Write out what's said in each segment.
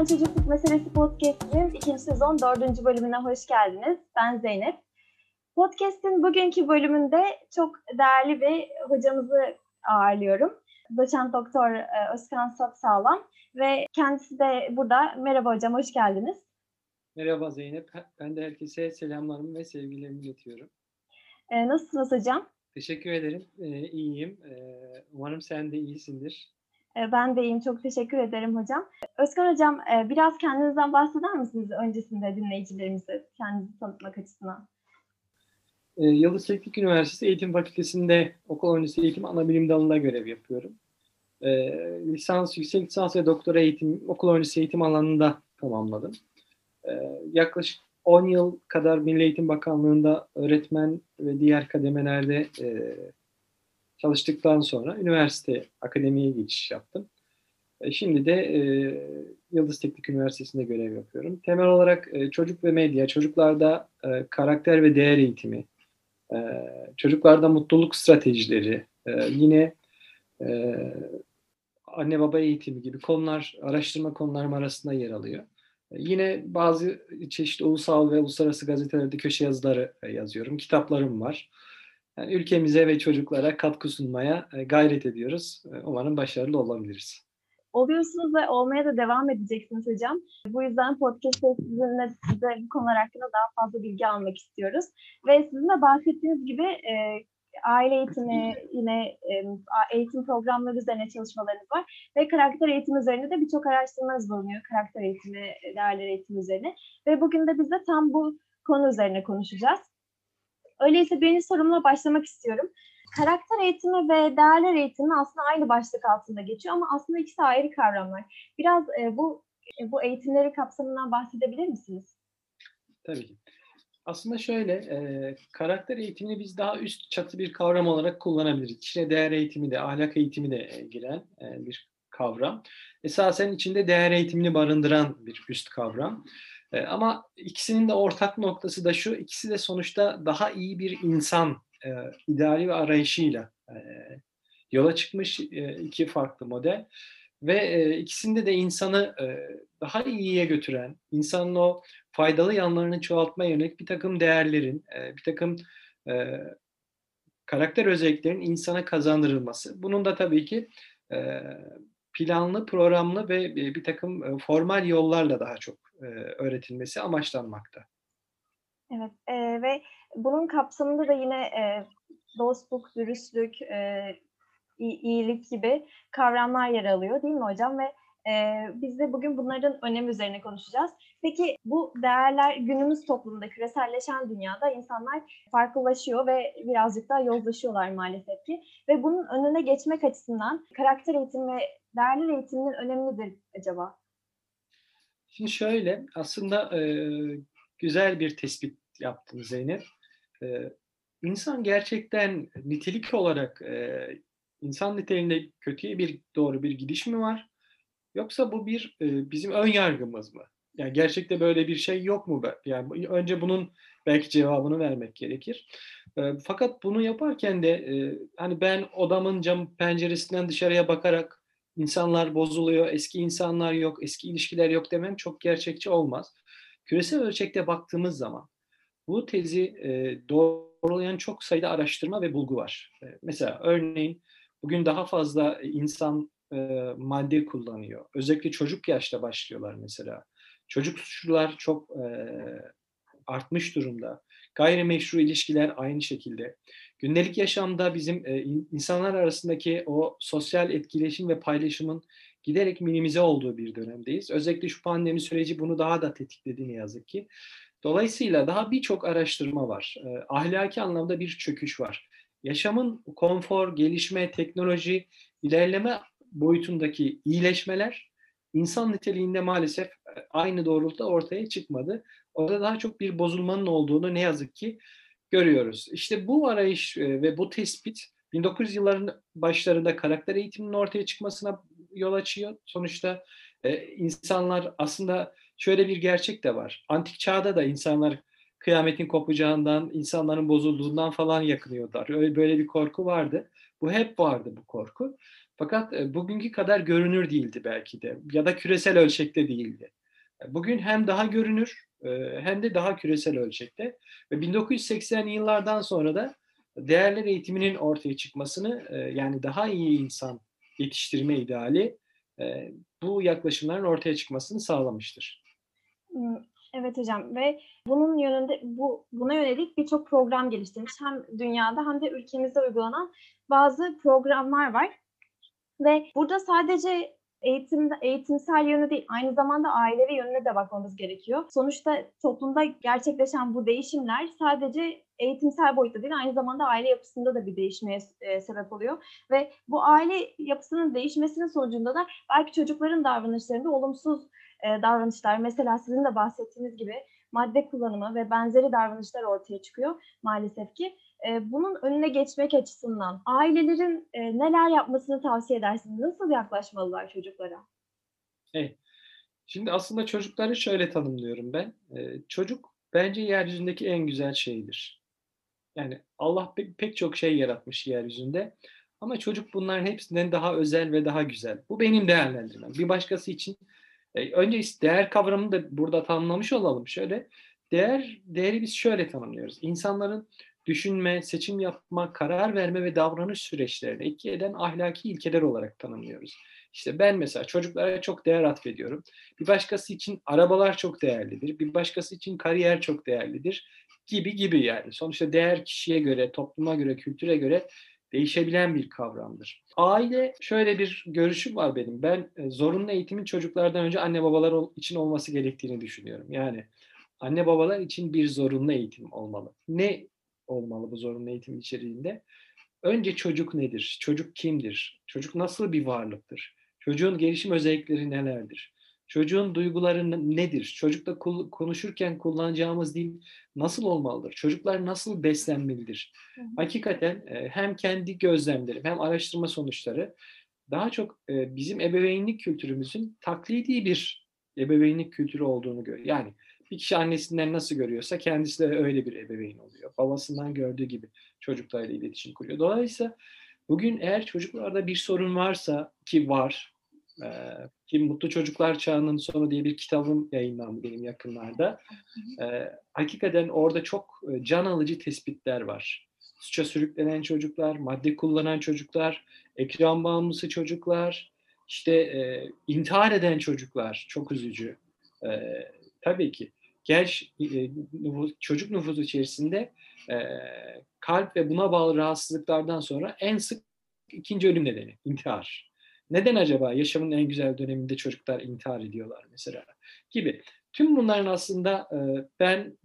Erken Çocukluk Meselesi Podcast'inin ikinci sezon dördüncü bölümüne hoş geldiniz. Ben Zeynep. Podcast'in bugünkü bölümünde çok değerli bir hocamızı ağırlıyorum. Doçent Doktor e, Özkan Sapsağlam ve kendisi de burada. Merhaba hocam, hoş geldiniz. Merhaba Zeynep. Ben de herkese selamlarımı ve sevgilerimi iletiyorum. Ee, nasılsınız hocam? Teşekkür ederim. Ee, iyiyim. Ee, umarım sen de iyisindir. Ee, ben de iyiyim. Çok teşekkür ederim hocam. Özkan hocam e, biraz kendinizden bahseder misiniz öncesinde dinleyicilerimize kendinizi tanıtmak açısından? Ee, Yıldız Teknik Üniversitesi Eğitim Fakültesi'nde okul öncesi eğitim ana bilim dalında görev yapıyorum. Lisans, yüksek lisans ve doktora eğitim okul öncesi eğitim alanında tamamladım. Yaklaşık 10 yıl kadar Milli Eğitim Bakanlığı'nda öğretmen ve diğer kademelerde e, çalıştıktan sonra üniversite akademiye geçiş yaptım. E, şimdi de e, Yıldız Teknik Üniversitesi'nde görev yapıyorum. Temel olarak e, çocuk ve medya, çocuklarda e, karakter ve değer eğitimi, e, çocuklarda mutluluk stratejileri, e, yine e, anne baba eğitimi gibi konular, araştırma konularım arasında yer alıyor. Yine bazı çeşitli ulusal ve uluslararası gazetelerde köşe yazıları e, yazıyorum. Kitaplarım var. Yani ülkemize ve çocuklara katkı sunmaya e, gayret ediyoruz. E, umarım başarılı olabiliriz. Oluyorsunuz ve olmaya da devam edeceksiniz hocam. Bu yüzden podcast'te sizinle size bu konular hakkında daha fazla bilgi almak istiyoruz. Ve sizin de bahsettiğiniz gibi aile eğitimi, yine eğitim programları üzerine çalışmalarınız var. Ve karakter eğitimi üzerine de birçok araştırmanız bulunuyor. Karakter eğitimi, değerler eğitimi üzerine. Ve bugün de biz de tam bu konu üzerine konuşacağız. Öyleyse birinci sorumla başlamak istiyorum. Karakter eğitimi ve değerler eğitimi aslında aynı başlık altında geçiyor ama aslında ikisi ayrı kavramlar. Biraz e, bu bu eğitimleri kapsamından bahsedebilir misiniz? Tabii ki. Aslında şöyle, e, karakter eğitimini biz daha üst çatı bir kavram olarak kullanabiliriz. İçine değer eğitimi de, ahlak eğitimi de e, giren e, bir kavram. Esasen içinde değer eğitimini barındıran bir üst kavram. E, ama ikisinin de ortak noktası da şu, ikisi de sonuçta daha iyi bir insan e, ideali ve arayışıyla e, yola çıkmış e, iki farklı model. Ve e, ikisinde de insanı e, daha iyiye götüren, insanın o faydalı yanlarını çoğaltmaya yönelik bir takım değerlerin, e, bir takım e, karakter özelliklerinin insana kazandırılması. Bunun da tabii ki e, planlı, programlı ve e, bir takım e, formal yollarla daha çok öğretilmesi amaçlanmakta. Evet e, ve bunun kapsamında da yine e, dostluk, dürüstlük, e, iyilik gibi kavramlar yer alıyor değil mi hocam? Ve e, biz de bugün bunların önemi üzerine konuşacağız. Peki bu değerler günümüz toplumunda, küreselleşen dünyada insanlar farklılaşıyor ve birazcık daha yozlaşıyorlar maalesef ki. Ve bunun önüne geçmek açısından karakter eğitimi ve değerler eğitiminin önemlidir acaba? Şimdi şöyle, aslında e, güzel bir tespit yaptın Zeynep. E, insan gerçekten nitelik olarak e, insan niteliğinde kötüye bir doğru bir gidiş mi var? Yoksa bu bir e, bizim ön yargımız mı? Yani gerçekte böyle bir şey yok mu? Yani önce bunun belki cevabını vermek gerekir. E, fakat bunu yaparken de e, hani ben odamın cam penceresinden dışarıya bakarak insanlar bozuluyor, eski insanlar yok, eski ilişkiler yok demem çok gerçekçi olmaz. Küresel ölçekte baktığımız zaman bu tezi e, doğrulayan çok sayıda araştırma ve bulgu var. E, mesela örneğin bugün daha fazla insan e, madde kullanıyor. Özellikle çocuk yaşta başlıyorlar mesela. Çocuk suçlular çok e, artmış durumda. Gayrimeşru ilişkiler aynı şekilde. Gündelik yaşamda bizim e, insanlar arasındaki o sosyal etkileşim ve paylaşımın giderek minimize olduğu bir dönemdeyiz. Özellikle şu pandemi süreci bunu daha da tetikledi ne yazık ki. Dolayısıyla daha birçok araştırma var. E, ahlaki anlamda bir çöküş var. Yaşamın konfor, gelişme, teknoloji, ilerleme boyutundaki iyileşmeler insan niteliğinde maalesef e, aynı doğrultuda ortaya çıkmadı. Orada daha çok bir bozulmanın olduğunu ne yazık ki görüyoruz. İşte bu arayış e, ve bu tespit 1900 yılların başlarında karakter eğitiminin ortaya çıkmasına yol açıyor. Sonuçta e, insanlar aslında şöyle bir gerçek de var. Antik çağda da insanlar kıyametin kopacağından, insanların bozulduğundan falan yakınıyorlar. Öyle böyle bir korku vardı. Bu hep vardı bu korku. Fakat e, bugünkü kadar görünür değildi belki de ya da küresel ölçekte değildi. E, bugün hem daha görünür e, hem de daha küresel ölçekte ve 1980 yıllardan sonra da değerler eğitiminin ortaya çıkmasını yani daha iyi insan yetiştirme ideali bu yaklaşımların ortaya çıkmasını sağlamıştır. Evet hocam ve bunun yönünde bu buna yönelik birçok program geliştirmiş hem dünyada hem de ülkemizde uygulanan bazı programlar var. Ve burada sadece eğitimde eğitimsel yönü değil aynı zamanda ailevi yönüne de bakmamız gerekiyor. Sonuçta toplumda gerçekleşen bu değişimler sadece eğitimsel boyutta değil aynı zamanda aile yapısında da bir değişmeye e, sebep oluyor ve bu aile yapısının değişmesinin sonucunda da belki çocukların davranışlarında olumsuz e, davranışlar mesela sizin de bahsettiğiniz gibi madde kullanımı ve benzeri davranışlar ortaya çıkıyor maalesef ki. Bunun önüne geçmek açısından ailelerin neler yapmasını tavsiye edersiniz? Nasıl yaklaşmalılar çocuklara? Evet. Şimdi aslında çocukları şöyle tanımlıyorum ben. Çocuk bence yeryüzündeki en güzel şeydir. Yani Allah pek, pek çok şey yaratmış yeryüzünde. Ama çocuk bunların hepsinden daha özel ve daha güzel. Bu benim değerlendirmem. Bir başkası için önce değer kavramını da burada tanımlamış olalım. Şöyle değer değeri biz şöyle tanımlıyoruz. İnsanların düşünme, seçim yapma, karar verme ve davranış süreçlerini etki eden ahlaki ilkeler olarak tanımlıyoruz. İşte ben mesela çocuklara çok değer atfediyorum. Bir başkası için arabalar çok değerlidir. Bir başkası için kariyer çok değerlidir gibi gibi yani. Sonuçta değer kişiye göre, topluma göre, kültüre göre değişebilen bir kavramdır. Aile şöyle bir görüşüm var benim. Ben e, zorunlu eğitimin çocuklardan önce anne babalar için olması gerektiğini düşünüyorum. Yani anne babalar için bir zorunlu eğitim olmalı. Ne olmalı bu zorunlu eğitim içeriğinde? Önce çocuk nedir? Çocuk kimdir? Çocuk nasıl bir varlıktır? Çocuğun gelişim özellikleri nelerdir? Çocuğun duyguları nedir? Çocukla konuşurken kullanacağımız dil nasıl olmalıdır? Çocuklar nasıl beslenmelidir? Hakikaten e, hem kendi gözlemlerim hem araştırma sonuçları daha çok e, bizim ebeveynlik kültürümüzün taklidi bir ebeveynlik kültürü olduğunu görüyor. Yani bir kişi annesinden nasıl görüyorsa kendisi de öyle bir ebeveyn oluyor. Babasından gördüğü gibi çocuklarla iletişim kuruyor. Dolayısıyla bugün eğer çocuklarda bir sorun varsa ki var ee, ki Mutlu Çocuklar Çağının Sonu diye bir kitabım yayınlandı benim yakınlarda. Ee, hakikaten orada çok e, can alıcı tespitler var. Suça sürüklenen çocuklar, madde kullanan çocuklar, ekran bağımlısı çocuklar, işte e, intihar eden çocuklar çok üzücü. E, tabii ki genç e, nüfus, çocuk nüfusu içerisinde e, kalp ve buna bağlı rahatsızlıklardan sonra en sık ikinci ölüm nedeni intihar. Neden acaba yaşamın en güzel döneminde çocuklar intihar ediyorlar mesela gibi. Tüm bunların aslında e, ben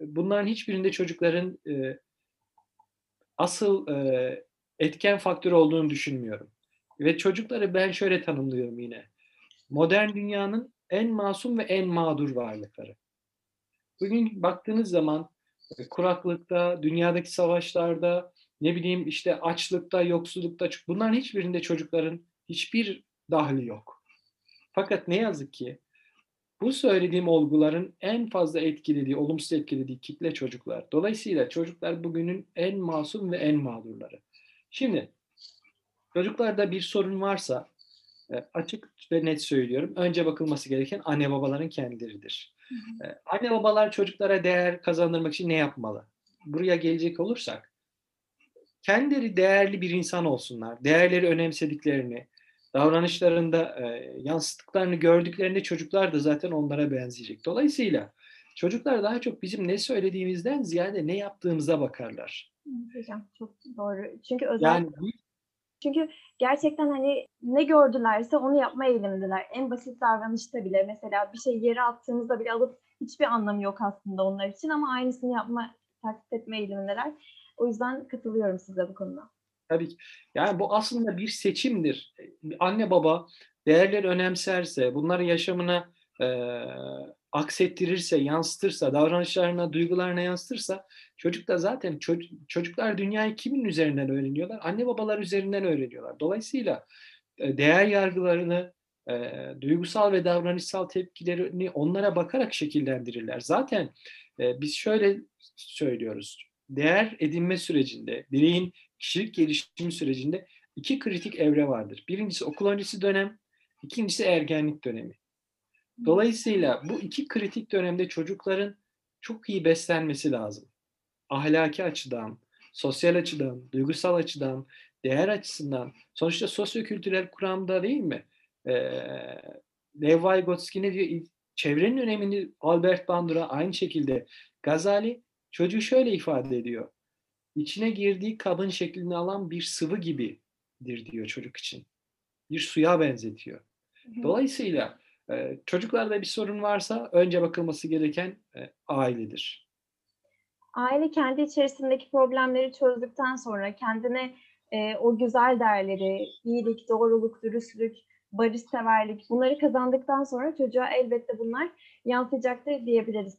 bunların hiçbirinde çocukların e, asıl e, etken faktör olduğunu düşünmüyorum. Ve çocukları ben şöyle tanımlıyorum yine. Modern dünyanın en masum ve en mağdur varlıkları. Bugün baktığınız zaman kuraklıkta, dünyadaki savaşlarda, ne bileyim işte açlıkta, yoksullukta bunların hiçbirinde çocukların hiçbir dahli yok. Fakat ne yazık ki bu söylediğim olguların en fazla etkilediği, olumsuz etkilediği kitle çocuklar. Dolayısıyla çocuklar bugünün en masum ve en mağdurları. Şimdi çocuklarda bir sorun varsa e, açık ve net söylüyorum. Önce bakılması gereken anne babaların kendileridir. Anne babalar çocuklara değer kazandırmak için ne yapmalı? Buraya gelecek olursak kendileri değerli bir insan olsunlar. Değerleri önemsediklerini, davranışlarında e, yansıttıklarını gördüklerinde çocuklar da zaten onlara benzeyecek. Dolayısıyla çocuklar daha çok bizim ne söylediğimizden ziyade ne yaptığımıza bakarlar. Hocam çok doğru. Çünkü özel yani, çünkü gerçekten hani ne gördülerse onu yapma eğilimindeler. En basit davranışta bile mesela bir şey yere attığımızda bile alıp hiçbir anlamı yok aslında onlar için ama aynısını yapma, taklit etme eğilimindeler. O yüzden katılıyorum size bu konuda. Tabii ki. Yani bu aslında bir seçimdir. Anne baba değerleri önemserse, bunları yaşamına aksettirirse, yansıtırsa, davranışlarına, duygularına yansıtırsa çocuk da zaten çocuk, çocuklar dünyayı kimin üzerinden öğreniyorlar? Anne babalar üzerinden öğreniyorlar. Dolayısıyla e, değer yargılarını e, duygusal ve davranışsal tepkilerini onlara bakarak şekillendirirler. Zaten e, biz şöyle söylüyoruz. Değer edinme sürecinde, bireyin kişilik gelişimi sürecinde iki kritik evre vardır. Birincisi okul öncesi dönem, ikincisi ergenlik dönemi. Dolayısıyla bu iki kritik dönemde çocukların çok iyi beslenmesi lazım. Ahlaki açıdan, sosyal açıdan, duygusal açıdan, değer açısından. Sonuçta sosyokültürel kuramda değil mi? Ee, Lev Vygotsky ne diyor? Çevrenin önemini Albert Bandura aynı şekilde. Gazali çocuğu şöyle ifade ediyor. İçine girdiği kabın şeklini alan bir sıvı gibidir diyor çocuk için. Bir suya benzetiyor. Dolayısıyla e, çocuklarda bir sorun varsa önce bakılması gereken e, ailedir. Aile kendi içerisindeki problemleri çözdükten sonra kendine e, o güzel değerleri, iyilik, doğruluk, dürüstlük, barışseverlik bunları kazandıktan sonra çocuğa elbette bunlar yansıyacaktır diyebiliriz.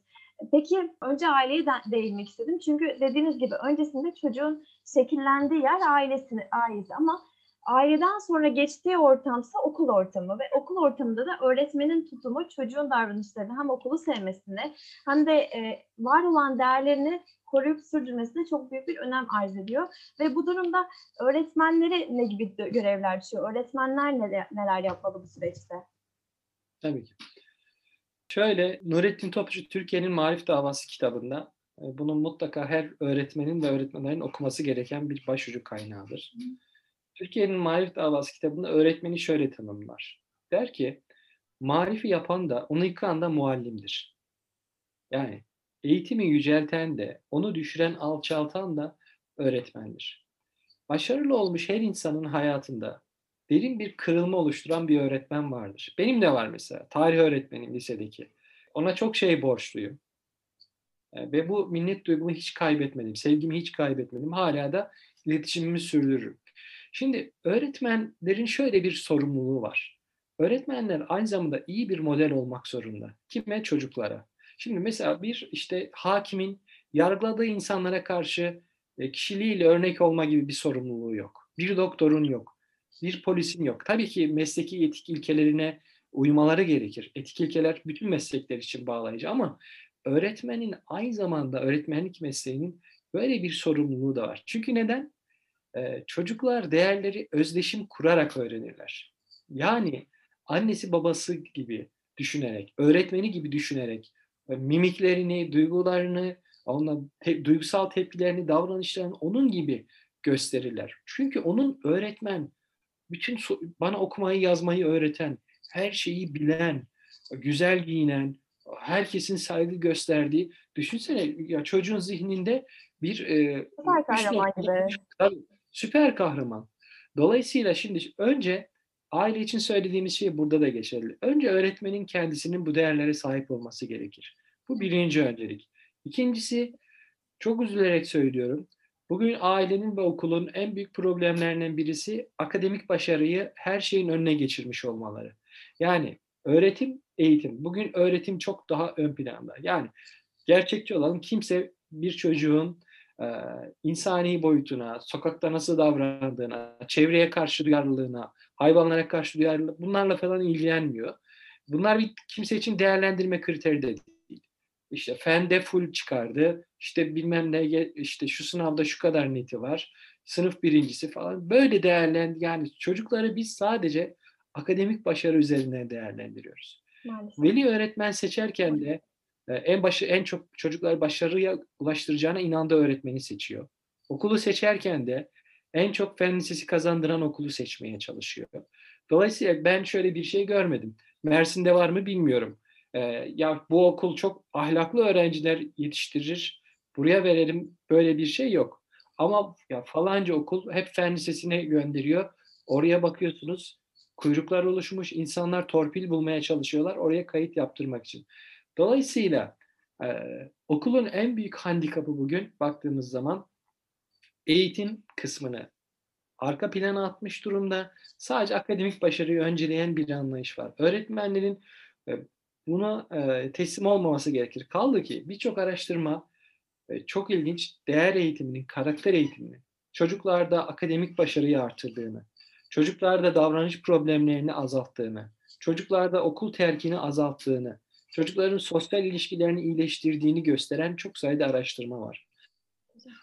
Peki önce aileye de değinmek istedim. Çünkü dediğiniz gibi öncesinde çocuğun şekillendiği yer ailesi, ailesi ama aileden sonra geçtiği ortamsa okul ortamı ve okul ortamında da öğretmenin tutumu çocuğun davranışlarını hem okulu sevmesine hem de e, var olan değerlerini koruyup sürdürmesine çok büyük bir önem arz ediyor. Ve bu durumda öğretmenleri ne gibi görevler düşüyor? Öğretmenler neler, neler yapmalı bu süreçte? Tabii ki. Şöyle Nurettin Topçu Türkiye'nin Marif Davası kitabında e, bunun mutlaka her öğretmenin ve öğretmenlerin okuması gereken bir başucu kaynağıdır. Hı. Türkiye'nin Marif Davası kitabında öğretmeni şöyle tanımlar. Der ki, marifi yapan da, onu yıkan da muallimdir. Yani eğitimi yücelten de, onu düşüren, alçaltan da öğretmendir. Başarılı olmuş her insanın hayatında derin bir kırılma oluşturan bir öğretmen vardır. Benim de var mesela. Tarih öğretmenim lisedeki. Ona çok şey borçluyum. E, ve bu minnet duygumu hiç kaybetmedim. Sevgimi hiç kaybetmedim. Hala da iletişimimi sürdürürüm. Şimdi öğretmenlerin şöyle bir sorumluluğu var. Öğretmenler aynı zamanda iyi bir model olmak zorunda. Kime? Çocuklara. Şimdi mesela bir işte hakimin yargıladığı insanlara karşı e, kişiliğiyle örnek olma gibi bir sorumluluğu yok. Bir doktorun yok. Bir polisin yok. Tabii ki mesleki etik ilkelerine uymaları gerekir. Etik ilkeler bütün meslekler için bağlayıcı ama öğretmenin aynı zamanda öğretmenlik mesleğinin böyle bir sorumluluğu da var. Çünkü neden? Çocuklar değerleri özdeşim kurarak öğrenirler. Yani annesi babası gibi düşünerek, öğretmeni gibi düşünerek mimiklerini, duygularını, onunla te, duygusal tepkilerini, davranışlarını onun gibi gösterirler. Çünkü onun öğretmen, bütün bana okumayı yazmayı öğreten, her şeyi bilen, güzel giyinen, herkesin saygı gösterdiği, düşünsene ya çocuğun zihninde bir e, kahraman gibi. Süper kahraman. Dolayısıyla şimdi önce aile için söylediğimiz şey burada da geçerli. Önce öğretmenin kendisinin bu değerlere sahip olması gerekir. Bu birinci öncelik. İkincisi, çok üzülerek söylüyorum. Bugün ailenin ve okulun en büyük problemlerinden birisi akademik başarıyı her şeyin önüne geçirmiş olmaları. Yani öğretim, eğitim. Bugün öğretim çok daha ön planda. Yani gerçekçi olalım kimse bir çocuğun e, insani boyutuna, sokakta nasıl davrandığına, çevreye karşı duyarlılığına, hayvanlara karşı duyarlılığı bunlarla falan ilgilenmiyor. Bunlar bir kimse için değerlendirme kriteri de değil. İşte fende full çıkardı, işte bilmem ne, işte şu sınavda şu kadar neti var, sınıf birincisi falan. Böyle değerlen yani çocukları biz sadece akademik başarı üzerinden değerlendiriyoruz. Maalesef. Veli öğretmen seçerken de en başı en çok çocuklar başarıya ulaştıracağına inandığı öğretmeni seçiyor. Okulu seçerken de en çok fen lisesi kazandıran okulu seçmeye çalışıyor. Dolayısıyla ben şöyle bir şey görmedim. Mersin'de var mı bilmiyorum. Ee, ya bu okul çok ahlaklı öğrenciler yetiştirir. Buraya verelim böyle bir şey yok. Ama ya falanca okul hep fen lisesine gönderiyor. Oraya bakıyorsunuz kuyruklar oluşmuş, insanlar torpil bulmaya çalışıyorlar oraya kayıt yaptırmak için. Dolayısıyla e, okulun en büyük handikapı bugün baktığımız zaman eğitim kısmını arka plana atmış durumda. Sadece akademik başarıyı önceleyen bir anlayış var. Öğretmenlerin e, buna e, teslim olmaması gerekir. Kaldı ki birçok araştırma e, çok ilginç değer eğitiminin, karakter eğitiminin çocuklarda akademik başarıyı artırdığını, çocuklarda davranış problemlerini azalttığını, çocuklarda okul terkini azalttığını, çocukların sosyal ilişkilerini iyileştirdiğini gösteren çok sayıda araştırma var.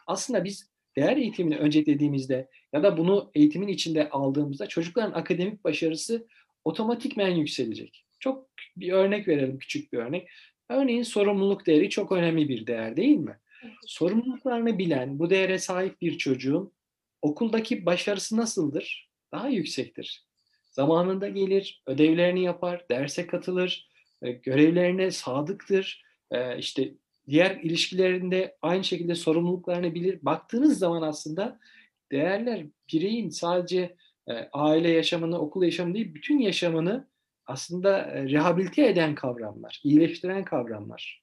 Aslında biz değer eğitimini önceliklediğimizde ya da bunu eğitimin içinde aldığımızda çocukların akademik başarısı otomatikmen yükselecek. Çok bir örnek verelim, küçük bir örnek. Örneğin sorumluluk değeri çok önemli bir değer değil mi? Sorumluluklarını bilen, bu değere sahip bir çocuğun okuldaki başarısı nasıldır? Daha yüksektir. Zamanında gelir, ödevlerini yapar, derse katılır, görevlerine sadıktır. E, işte diğer ilişkilerinde aynı şekilde sorumluluklarını bilir. Baktığınız zaman aslında değerler bireyin sadece e, aile yaşamını, okul yaşamını değil, bütün yaşamını aslında rehabilite eden kavramlar, iyileştiren kavramlar.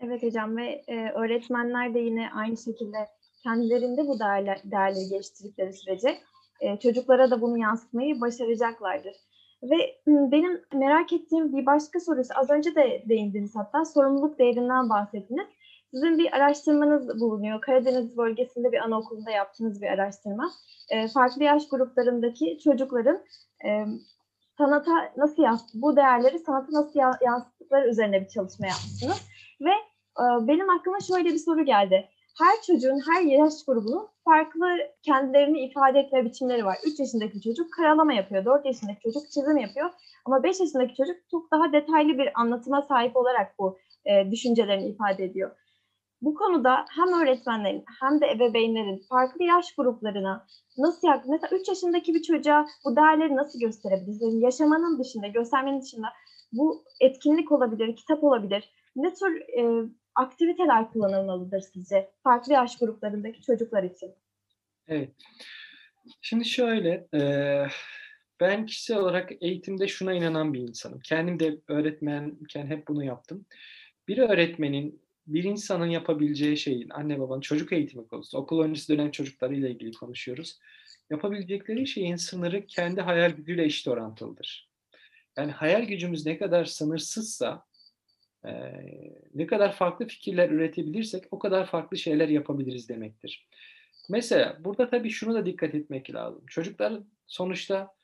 Evet hocam ve e, öğretmenler de yine aynı şekilde kendilerinde bu değerler, değerleri geliştirdikleri sürece e, çocuklara da bunu yansıtmayı başaracaklardır. Ve benim merak ettiğim bir başka soru, az önce de değindiniz hatta sorumluluk değerinden bahsettiniz. Sizin bir araştırmanız bulunuyor. Karadeniz bölgesinde bir anaokulunda yaptığınız bir araştırma. E, farklı yaş gruplarındaki çocukların e, sanata nasıl yansıt, bu değerleri sanata nasıl yansıttıkları üzerine bir çalışma yapmışsınız. Ve e, benim aklıma şöyle bir soru geldi. Her çocuğun, her yaş grubunun farklı kendilerini ifade etme biçimleri var. 3 yaşındaki çocuk karalama yapıyor, 4 yaşındaki çocuk çizim yapıyor. Ama 5 yaşındaki çocuk çok daha detaylı bir anlatıma sahip olarak bu e, düşüncelerini ifade ediyor. Bu konuda hem öğretmenlerin hem de ebeveynlerin farklı yaş gruplarına nasıl yak mesela 3 yaşındaki bir çocuğa bu değerleri nasıl gösterebiliriz? Yani yaşamanın dışında, göstermenin dışında bu etkinlik olabilir, kitap olabilir. Ne tür e, aktiviteler kullanılmalıdır sizce farklı yaş gruplarındaki çocuklar için? Evet. Şimdi şöyle, e, ben kişisel olarak eğitimde şuna inanan bir insanım. Kendim de öğretmenken hep bunu yaptım. Bir öğretmenin bir insanın yapabileceği şeyin, anne babanın çocuk eğitimi konusunda, okul öncesi dönem çocuklarıyla ilgili konuşuyoruz. Yapabilecekleri şeyin sınırı kendi hayal gücüyle eşit orantılıdır. Yani hayal gücümüz ne kadar sınırsızsa, ne kadar farklı fikirler üretebilirsek o kadar farklı şeyler yapabiliriz demektir. Mesela burada tabii şunu da dikkat etmek lazım. Çocuklar sonuçta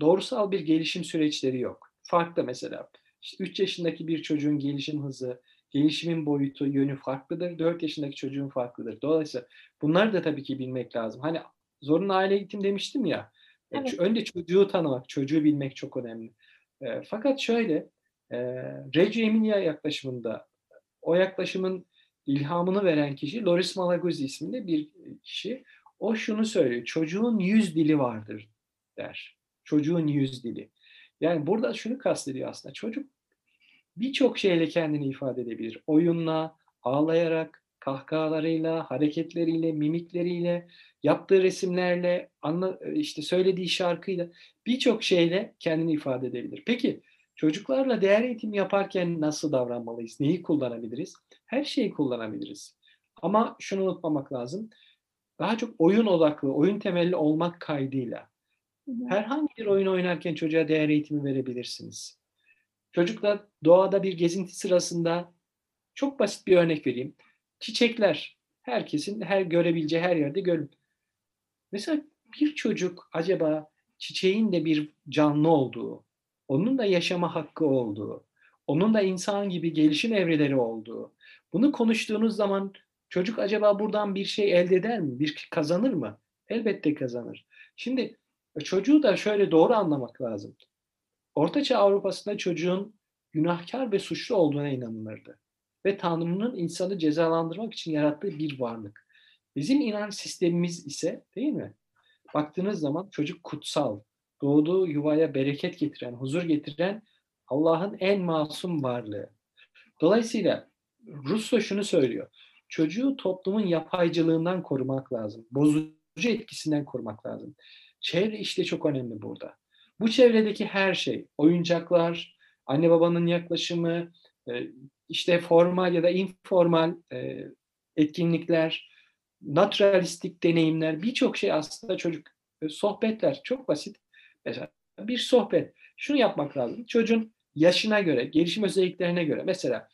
doğrusal bir gelişim süreçleri yok. Farklı mesela. İşte 3 yaşındaki bir çocuğun gelişim hızı, gelişimin boyutu, yönü farklıdır. 4 yaşındaki çocuğun farklıdır. Dolayısıyla bunları da tabii ki bilmek lazım. Hani zorunlu aile eğitim demiştim ya. E, evet. Önce çocuğu tanımak, çocuğu bilmek çok önemli. E, fakat şöyle, e, Reggio Emilia yaklaşımında o yaklaşımın ilhamını veren kişi Loris Malaguzzi isminde bir kişi. O şunu söylüyor, çocuğun yüz dili vardır der. Çocuğun yüz dili. Yani burada şunu kastediyor aslında. Çocuk birçok şeyle kendini ifade edebilir. Oyunla, ağlayarak, kahkahalarıyla, hareketleriyle, mimikleriyle, yaptığı resimlerle, anla, işte söylediği şarkıyla birçok şeyle kendini ifade edebilir. Peki çocuklarla değer eğitimi yaparken nasıl davranmalıyız? Neyi kullanabiliriz? Her şeyi kullanabiliriz. Ama şunu unutmamak lazım. Daha çok oyun odaklı, oyun temelli olmak kaydıyla herhangi bir oyun oynarken çocuğa değer eğitimi verebilirsiniz. Çocuklar doğada bir gezinti sırasında çok basit bir örnek vereyim. Çiçekler herkesin her görebileceği her yerde görün. Mesela bir çocuk acaba çiçeğin de bir canlı olduğu, onun da yaşama hakkı olduğu, onun da insan gibi gelişim evreleri olduğu. Bunu konuştuğunuz zaman çocuk acaba buradan bir şey elde eder mi? Bir kazanır mı? Elbette kazanır. Şimdi çocuğu da şöyle doğru anlamak lazım. Ortaçağ Avrupa'sında çocuğun günahkar ve suçlu olduğuna inanılırdı. Ve Tanrı'nın insanı cezalandırmak için yarattığı bir varlık. Bizim inanç sistemimiz ise değil mi? Baktığınız zaman çocuk kutsal, doğduğu yuvaya bereket getiren, huzur getiren Allah'ın en masum varlığı. Dolayısıyla Russo şunu söylüyor. Çocuğu toplumun yapaycılığından korumak lazım. Bozucu etkisinden korumak lazım. Çevre işte çok önemli burada. Bu çevredeki her şey, oyuncaklar, anne babanın yaklaşımı, e, işte formal ya da informal e, etkinlikler, naturalistik deneyimler, birçok şey aslında çocuk e, sohbetler çok basit. Mesela bir sohbet. Şunu yapmak lazım. Çocuğun yaşına göre, gelişim özelliklerine göre mesela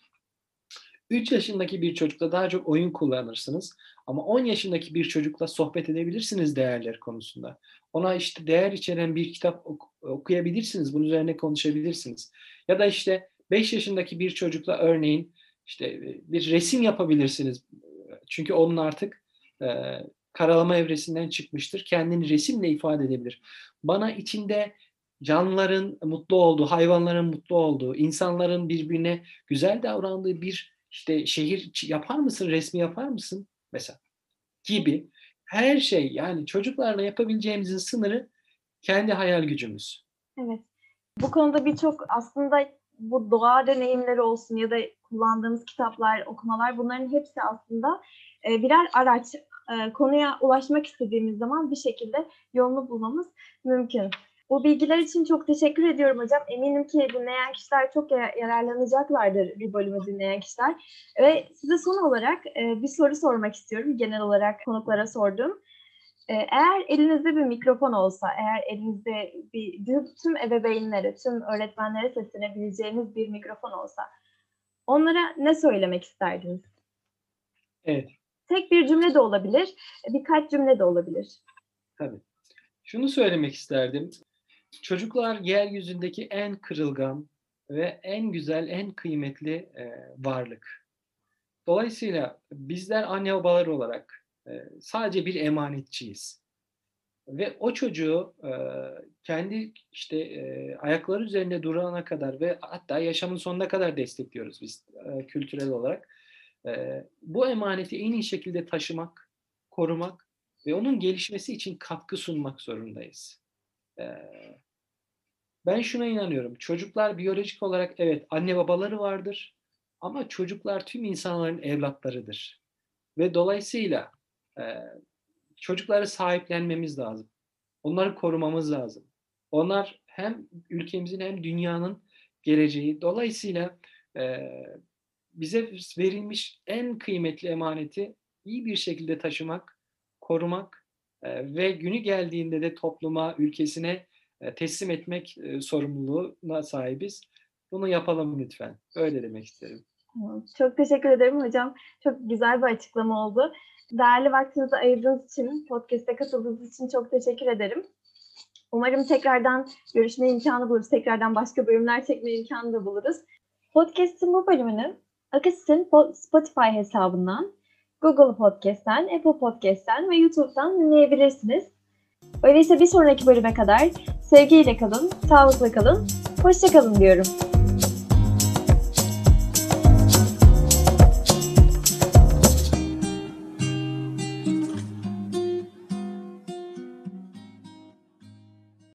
3 yaşındaki bir çocukla daha çok oyun kullanırsınız. Ama 10 yaşındaki bir çocukla sohbet edebilirsiniz değerler konusunda. Ona işte değer içeren bir kitap ok- okuyabilirsiniz. Bunun üzerine konuşabilirsiniz. Ya da işte 5 yaşındaki bir çocukla örneğin işte bir resim yapabilirsiniz. Çünkü onun artık e, karalama evresinden çıkmıştır. Kendini resimle ifade edebilir. Bana içinde canlıların mutlu olduğu, hayvanların mutlu olduğu, insanların birbirine güzel davrandığı bir işte şehir yapar mısın, resmi yapar mısın mesela gibi her şey yani çocuklarla yapabileceğimizin sınırı kendi hayal gücümüz. Evet. Bu konuda birçok aslında bu doğa deneyimleri olsun ya da kullandığımız kitaplar, okumalar bunların hepsi aslında birer araç. Konuya ulaşmak istediğimiz zaman bir şekilde yolunu bulmamız mümkün. Bu bilgiler için çok teşekkür ediyorum hocam. Eminim ki dinleyen kişiler çok yararlanacaklardır bir bölümü dinleyen kişiler. Ve size son olarak bir soru sormak istiyorum. Genel olarak konuklara sordum. Eğer elinizde bir mikrofon olsa, eğer elinizde bir tüm ebeveynlere, tüm öğretmenlere seslenebileceğiniz bir mikrofon olsa, onlara ne söylemek isterdiniz? Evet. Tek bir cümle de olabilir, birkaç cümle de olabilir. Tabii. Şunu söylemek isterdim. Çocuklar yeryüzündeki en kırılgan ve en güzel, en kıymetli e, varlık. Dolayısıyla bizler anne babalar olarak e, sadece bir emanetçiyiz. Ve o çocuğu e, kendi işte e, ayakları üzerinde durana kadar ve hatta yaşamın sonuna kadar destekliyoruz biz e, kültürel olarak. E, bu emaneti en iyi şekilde taşımak, korumak ve onun gelişmesi için katkı sunmak zorundayız. E, ben şuna inanıyorum. Çocuklar biyolojik olarak evet anne babaları vardır ama çocuklar tüm insanların evlatlarıdır. Ve dolayısıyla e, çocukları sahiplenmemiz lazım. Onları korumamız lazım. Onlar hem ülkemizin hem dünyanın geleceği. Dolayısıyla e, bize verilmiş en kıymetli emaneti iyi bir şekilde taşımak, korumak ve günü geldiğinde de topluma, ülkesine e, teslim etmek e, sorumluluğuna sahibiz. Bunu yapalım lütfen. Öyle demek isterim. Çok teşekkür ederim hocam. Çok güzel bir açıklama oldu. Değerli vaktinizi ayırdığınız için, podcast'e katıldığınız için çok teşekkür ederim. Umarım tekrardan görüşme imkanı buluruz. Tekrardan başka bölümler çekme imkanı da buluruz. Podcast'in bu bölümünü Akasis'in Spotify hesabından, Google Podcast'ten, Apple Podcast'ten ve YouTube'dan dinleyebilirsiniz. Öyleyse bir sonraki bölüme kadar sevgiyle kalın, sağlıklı kalın, hoşça kalın diyorum.